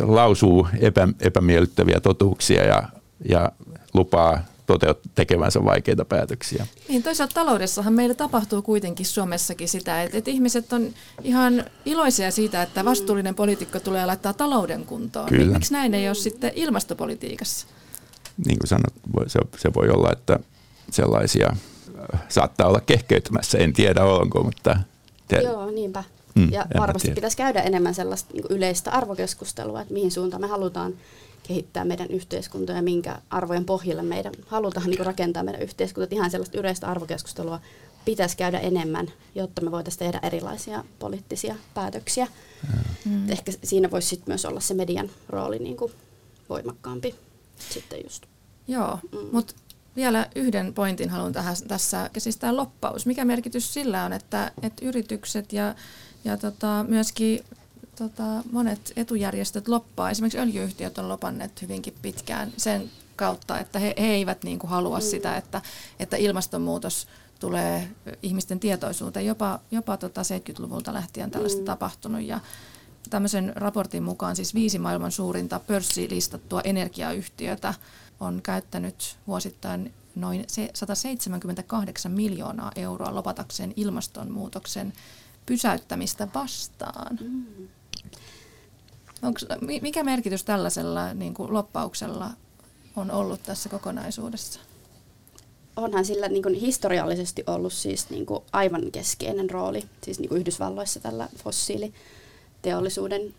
lausuu epä, epämiellyttäviä totuuksia ja, ja lupaa toteut, tekevänsä vaikeita päätöksiä. Niin toisaalta taloudessahan meillä tapahtuu kuitenkin Suomessakin sitä, että, että ihmiset on ihan iloisia siitä, että vastuullinen poliitikko tulee laittaa talouden kuntoon. Kyllä. Miksi näin ei ole sitten ilmastopolitiikassa? Niin kuin sanot, se, se voi olla, että sellaisia äh, saattaa olla kehkeytymässä, en tiedä onko, mutta... Te... Joo, niinpä. Mm, ja varmasti pitäisi käydä enemmän sellaista niin yleistä arvokeskustelua, että mihin suuntaan me halutaan kehittää meidän yhteiskuntaa ja minkä arvojen pohjalle meidän halutaan niin rakentaa meidän yhteiskuntaa. Ihan sellaista yleistä arvokeskustelua pitäisi käydä enemmän, jotta me voitaisiin tehdä erilaisia poliittisia päätöksiä. Mm. Ehkä siinä voisi sit myös olla se median rooli niin kuin voimakkaampi sitten just. Joo, mm. mutta vielä yhden pointin haluan tähän, tässä, tämä loppaus. Mikä merkitys sillä on, että, että yritykset ja, ja tota, myöskin tota, monet etujärjestöt loppaa. Esimerkiksi öljyyhtiöt on lopanneet hyvinkin pitkään sen kautta, että he, he eivät niin kuin halua mm. sitä, että, että ilmastonmuutos tulee ihmisten tietoisuuteen. Jopa, jopa tota 70-luvulta lähtien tällaista mm. tapahtunut ja tämmöisen raportin mukaan siis viisi maailman suurinta pörssilistattua energiayhtiötä on käyttänyt vuosittain noin 178 miljoonaa euroa lopatakseen ilmastonmuutoksen pysäyttämistä vastaan. Mm. Onks, mikä merkitys tällaisella niin kuin loppauksella on ollut tässä kokonaisuudessa? Onhan sillä niin kuin historiallisesti ollut siis niin kuin aivan keskeinen rooli siis niin kuin Yhdysvalloissa tällä fossiiliteollisuuden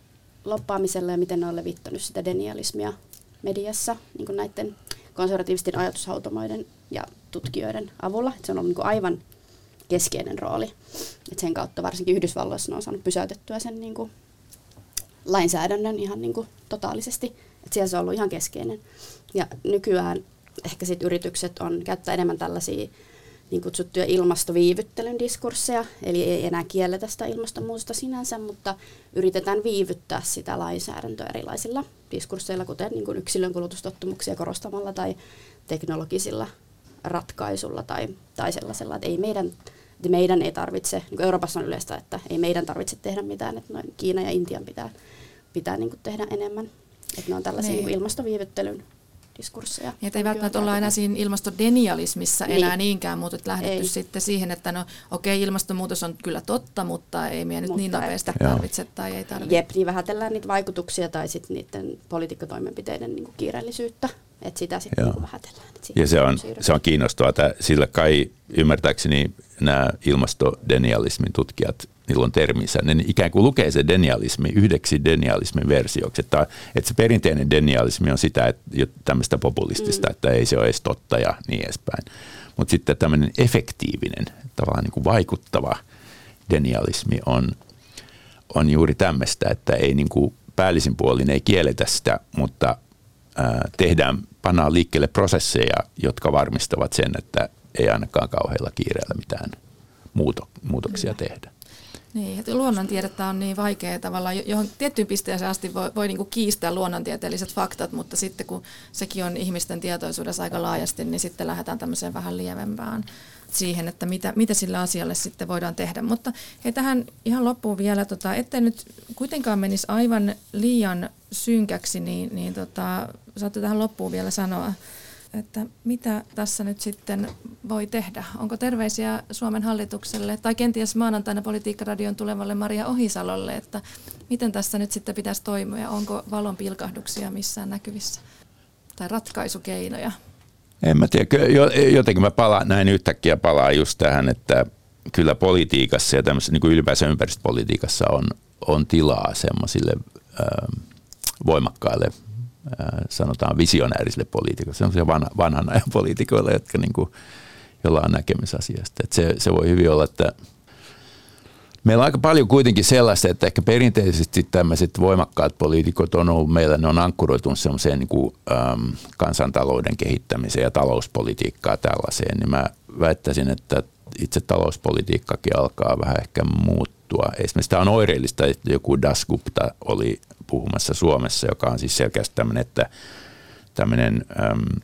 loppaamisella ja miten ne on levittänyt sitä denialismia mediassa niin kuin näiden konservatiivisten ajatushautomoiden ja tutkijoiden avulla. Et se on ollut niin kuin aivan keskeinen rooli. Et sen kautta varsinkin Yhdysvalloissa ne on saanut pysäytettyä sen niin kuin lainsäädännön ihan niin kuin totaalisesti. Et siellä se on ollut ihan keskeinen. Ja nykyään ehkä sit yritykset on käyttää enemmän tällaisia niin kutsuttuja ilmastoviivyttelyn diskursseja, eli ei enää kielletä sitä ilmastonmuutosta sinänsä, mutta yritetään viivyttää sitä lainsäädäntöä erilaisilla diskursseilla, kuten niin kuin yksilön kulutustottumuksia korostamalla tai teknologisilla ratkaisulla tai, tai sellaisella, että ei meidän, että meidän ei tarvitse, niin kuin Euroopassa on yleistä, että ei meidän tarvitse tehdä mitään, että noin Kiina ja Intian pitää, pitää niin kuin tehdä enemmän. Että ne on tällaisia niin. Niin ilmastoviivyttelyn diskursseja. Niin, että ei välttämättä olla enää siinä ilmastodenialismissa niin. enää niinkään, mutta lähdetty ei. sitten siihen, että no okei, okay, ilmastonmuutos on kyllä totta, mutta ei meidän nyt niin nopeasti tarvitse tai ei tarvitse. Jep, niin vähätellään niitä vaikutuksia tai sitten niiden politiikkatoimenpiteiden niin kiireellisyyttä, että sitä sitten niin vähätellään. Ja se on, se on kiinnostavaa, että sillä kai ymmärtääkseni nämä ilmastodenialismin tutkijat niillä on terminsä, ne ikään kuin lukee se denialismi yhdeksi denialismin versioksi. Että, että se perinteinen denialismi on sitä, että tämmöistä populistista, mm. että ei se ole edes totta ja niin edespäin. Mutta sitten tämmöinen efektiivinen, tavallaan niin kuin vaikuttava denialismi on, on juuri tämmöistä, että ei niin kuin päällisin puolin ei kielletä sitä, mutta ää, tehdään, pannaan liikkeelle prosesseja, jotka varmistavat sen, että ei ainakaan kauheilla kiireellä mitään muuto, muutoksia tehdä. Niin, että luonnontiedettä on niin vaikea tavallaan, johon tiettyyn pisteeseen asti voi, voi niin kuin kiistää luonnontieteelliset faktat, mutta sitten kun sekin on ihmisten tietoisuudessa aika laajasti, niin sitten lähdetään tämmöiseen vähän lievempään siihen, että mitä, mitä sillä asialle sitten voidaan tehdä. Mutta hei, tähän ihan loppuun vielä, tota, ettei nyt kuitenkaan menisi aivan liian synkäksi, niin, niin tota, saatte tähän loppuun vielä sanoa, että mitä tässä nyt sitten voi tehdä? Onko terveisiä Suomen hallitukselle tai kenties maanantaina Politiikkaradion tulevalle Maria Ohisalolle, että miten tässä nyt sitten pitäisi toimia? Onko valon pilkahduksia missään näkyvissä tai ratkaisukeinoja? En mä tiedä, jotenkin mä palaan, näin yhtäkkiä palaa just tähän, että kyllä politiikassa ja tämmöisessä niin kuin ylipäänsä ympäristöpolitiikassa on, on tilaa semmoisille voimakkaille sanotaan visionäärisille poliitikoille, sellaisia vanha, vanhan ajan poliitikoille, jotka niin kuin, jolla on näkemys asiasta. Se, se voi hyvin olla, että meillä on aika paljon kuitenkin sellaista, että ehkä perinteisesti tämmöiset voimakkaat poliitikot on ollut meillä, ne on ankkuroitunut semmoiseen niin kuin, äm, kansantalouden kehittämiseen ja talouspolitiikkaa tällaiseen, niin mä väittäisin, että itse talouspolitiikkakin alkaa vähän ehkä muuttua. Esimerkiksi tämä on oireellista, että joku Das Gupta oli puhumassa Suomessa, joka on siis selkeästi tämmöinen, että tämmöinen äm,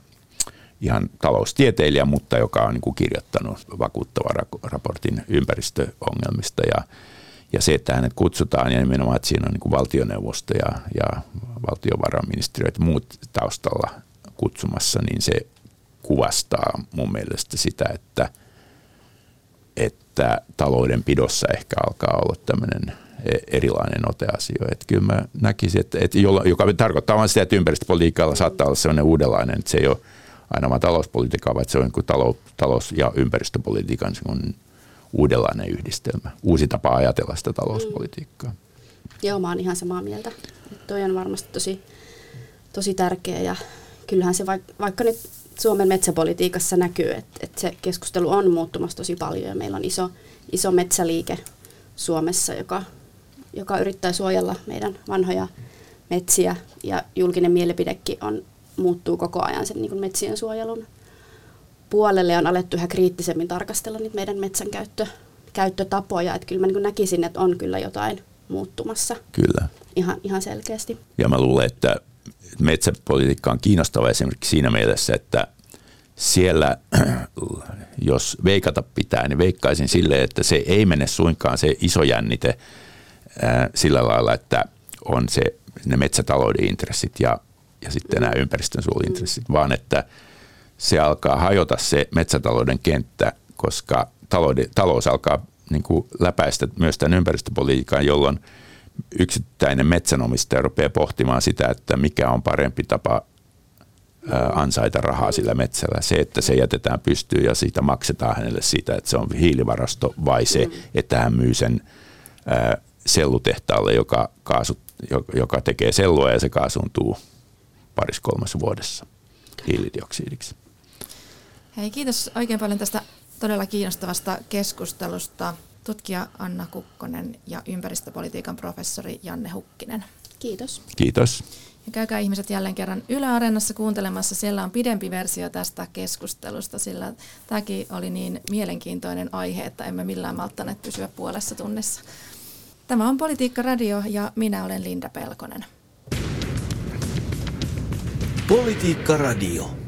ihan taloustieteilijä, mutta joka on niin kuin kirjoittanut vakuuttavan raportin ympäristöongelmista ja, ja se, että hänet kutsutaan ja nimenomaan, että siinä on niin kuin valtioneuvosto ja, ja valtiovarainministeriö ja muut taustalla kutsumassa, niin se kuvastaa mun mielestä sitä, että, että taloudenpidossa ehkä alkaa olla tämmöinen erilainen ote. Että kyllä mä näkisin, että, että jolla, joka tarkoittaa vain sitä, että ympäristöpolitiikalla saattaa olla sellainen uudenlainen, että se ei ole aina vain talouspolitiikkaa, vaan se on niin talous, talous- ja ympäristöpolitiikan uudenlainen yhdistelmä, uusi tapa ajatella sitä talouspolitiikkaa. Mm. Joo, mä oon ihan samaa mieltä. Toi on varmasti tosi, tosi tärkeä ja kyllähän se vaikka, vaikka nyt Suomen metsäpolitiikassa näkyy, että, että se keskustelu on muuttumassa tosi paljon ja meillä on iso, iso metsäliike Suomessa, joka joka yrittää suojella meidän vanhoja metsiä ja julkinen mielipidekin on muuttuu koko ajan sen niin kuin metsien suojelun puolelle ja on alettu yhä kriittisemmin tarkastella niitä meidän metsän käyttö, käyttötapoja. Että kyllä mä niin näkisin, että on kyllä jotain muuttumassa. Kyllä. Ihan, ihan selkeästi. Ja mä luulen, että metsäpolitiikka on kiinnostava esimerkiksi siinä mielessä, että siellä, jos veikata pitää, niin veikkaisin sille, että se ei mene suinkaan se iso jännite sillä lailla, että on se, ne metsätalouden intressit ja, ja sitten nämä ympäristönsuojeluintressit, vaan että se alkaa hajota se metsätalouden kenttä, koska talouden, talous alkaa niin kuin läpäistä myös tämän ympäristöpolitiikan, jolloin yksittäinen metsänomistaja rupeaa pohtimaan sitä, että mikä on parempi tapa ansaita rahaa sillä metsällä. Se, että se jätetään pystyyn ja siitä maksetaan hänelle siitä, että se on hiilivarasto, vai se, että hän myy sen sellutehtaalle, joka, kaasut, joka tekee sellua ja se kaasuntuu paris kolmessa vuodessa hiilidioksidiksi. Hei, kiitos oikein paljon tästä todella kiinnostavasta keskustelusta. Tutkija Anna Kukkonen ja ympäristöpolitiikan professori Janne Hukkinen. Kiitos. Kiitos. Ja käykää ihmiset jälleen kerran Yle Areenassa kuuntelemassa. Siellä on pidempi versio tästä keskustelusta, sillä tämäkin oli niin mielenkiintoinen aihe, että emme millään malttaneet pysyä puolessa tunnissa. Tämä on Politiikka Radio ja minä olen Linda Pelkonen. Politiikka Radio.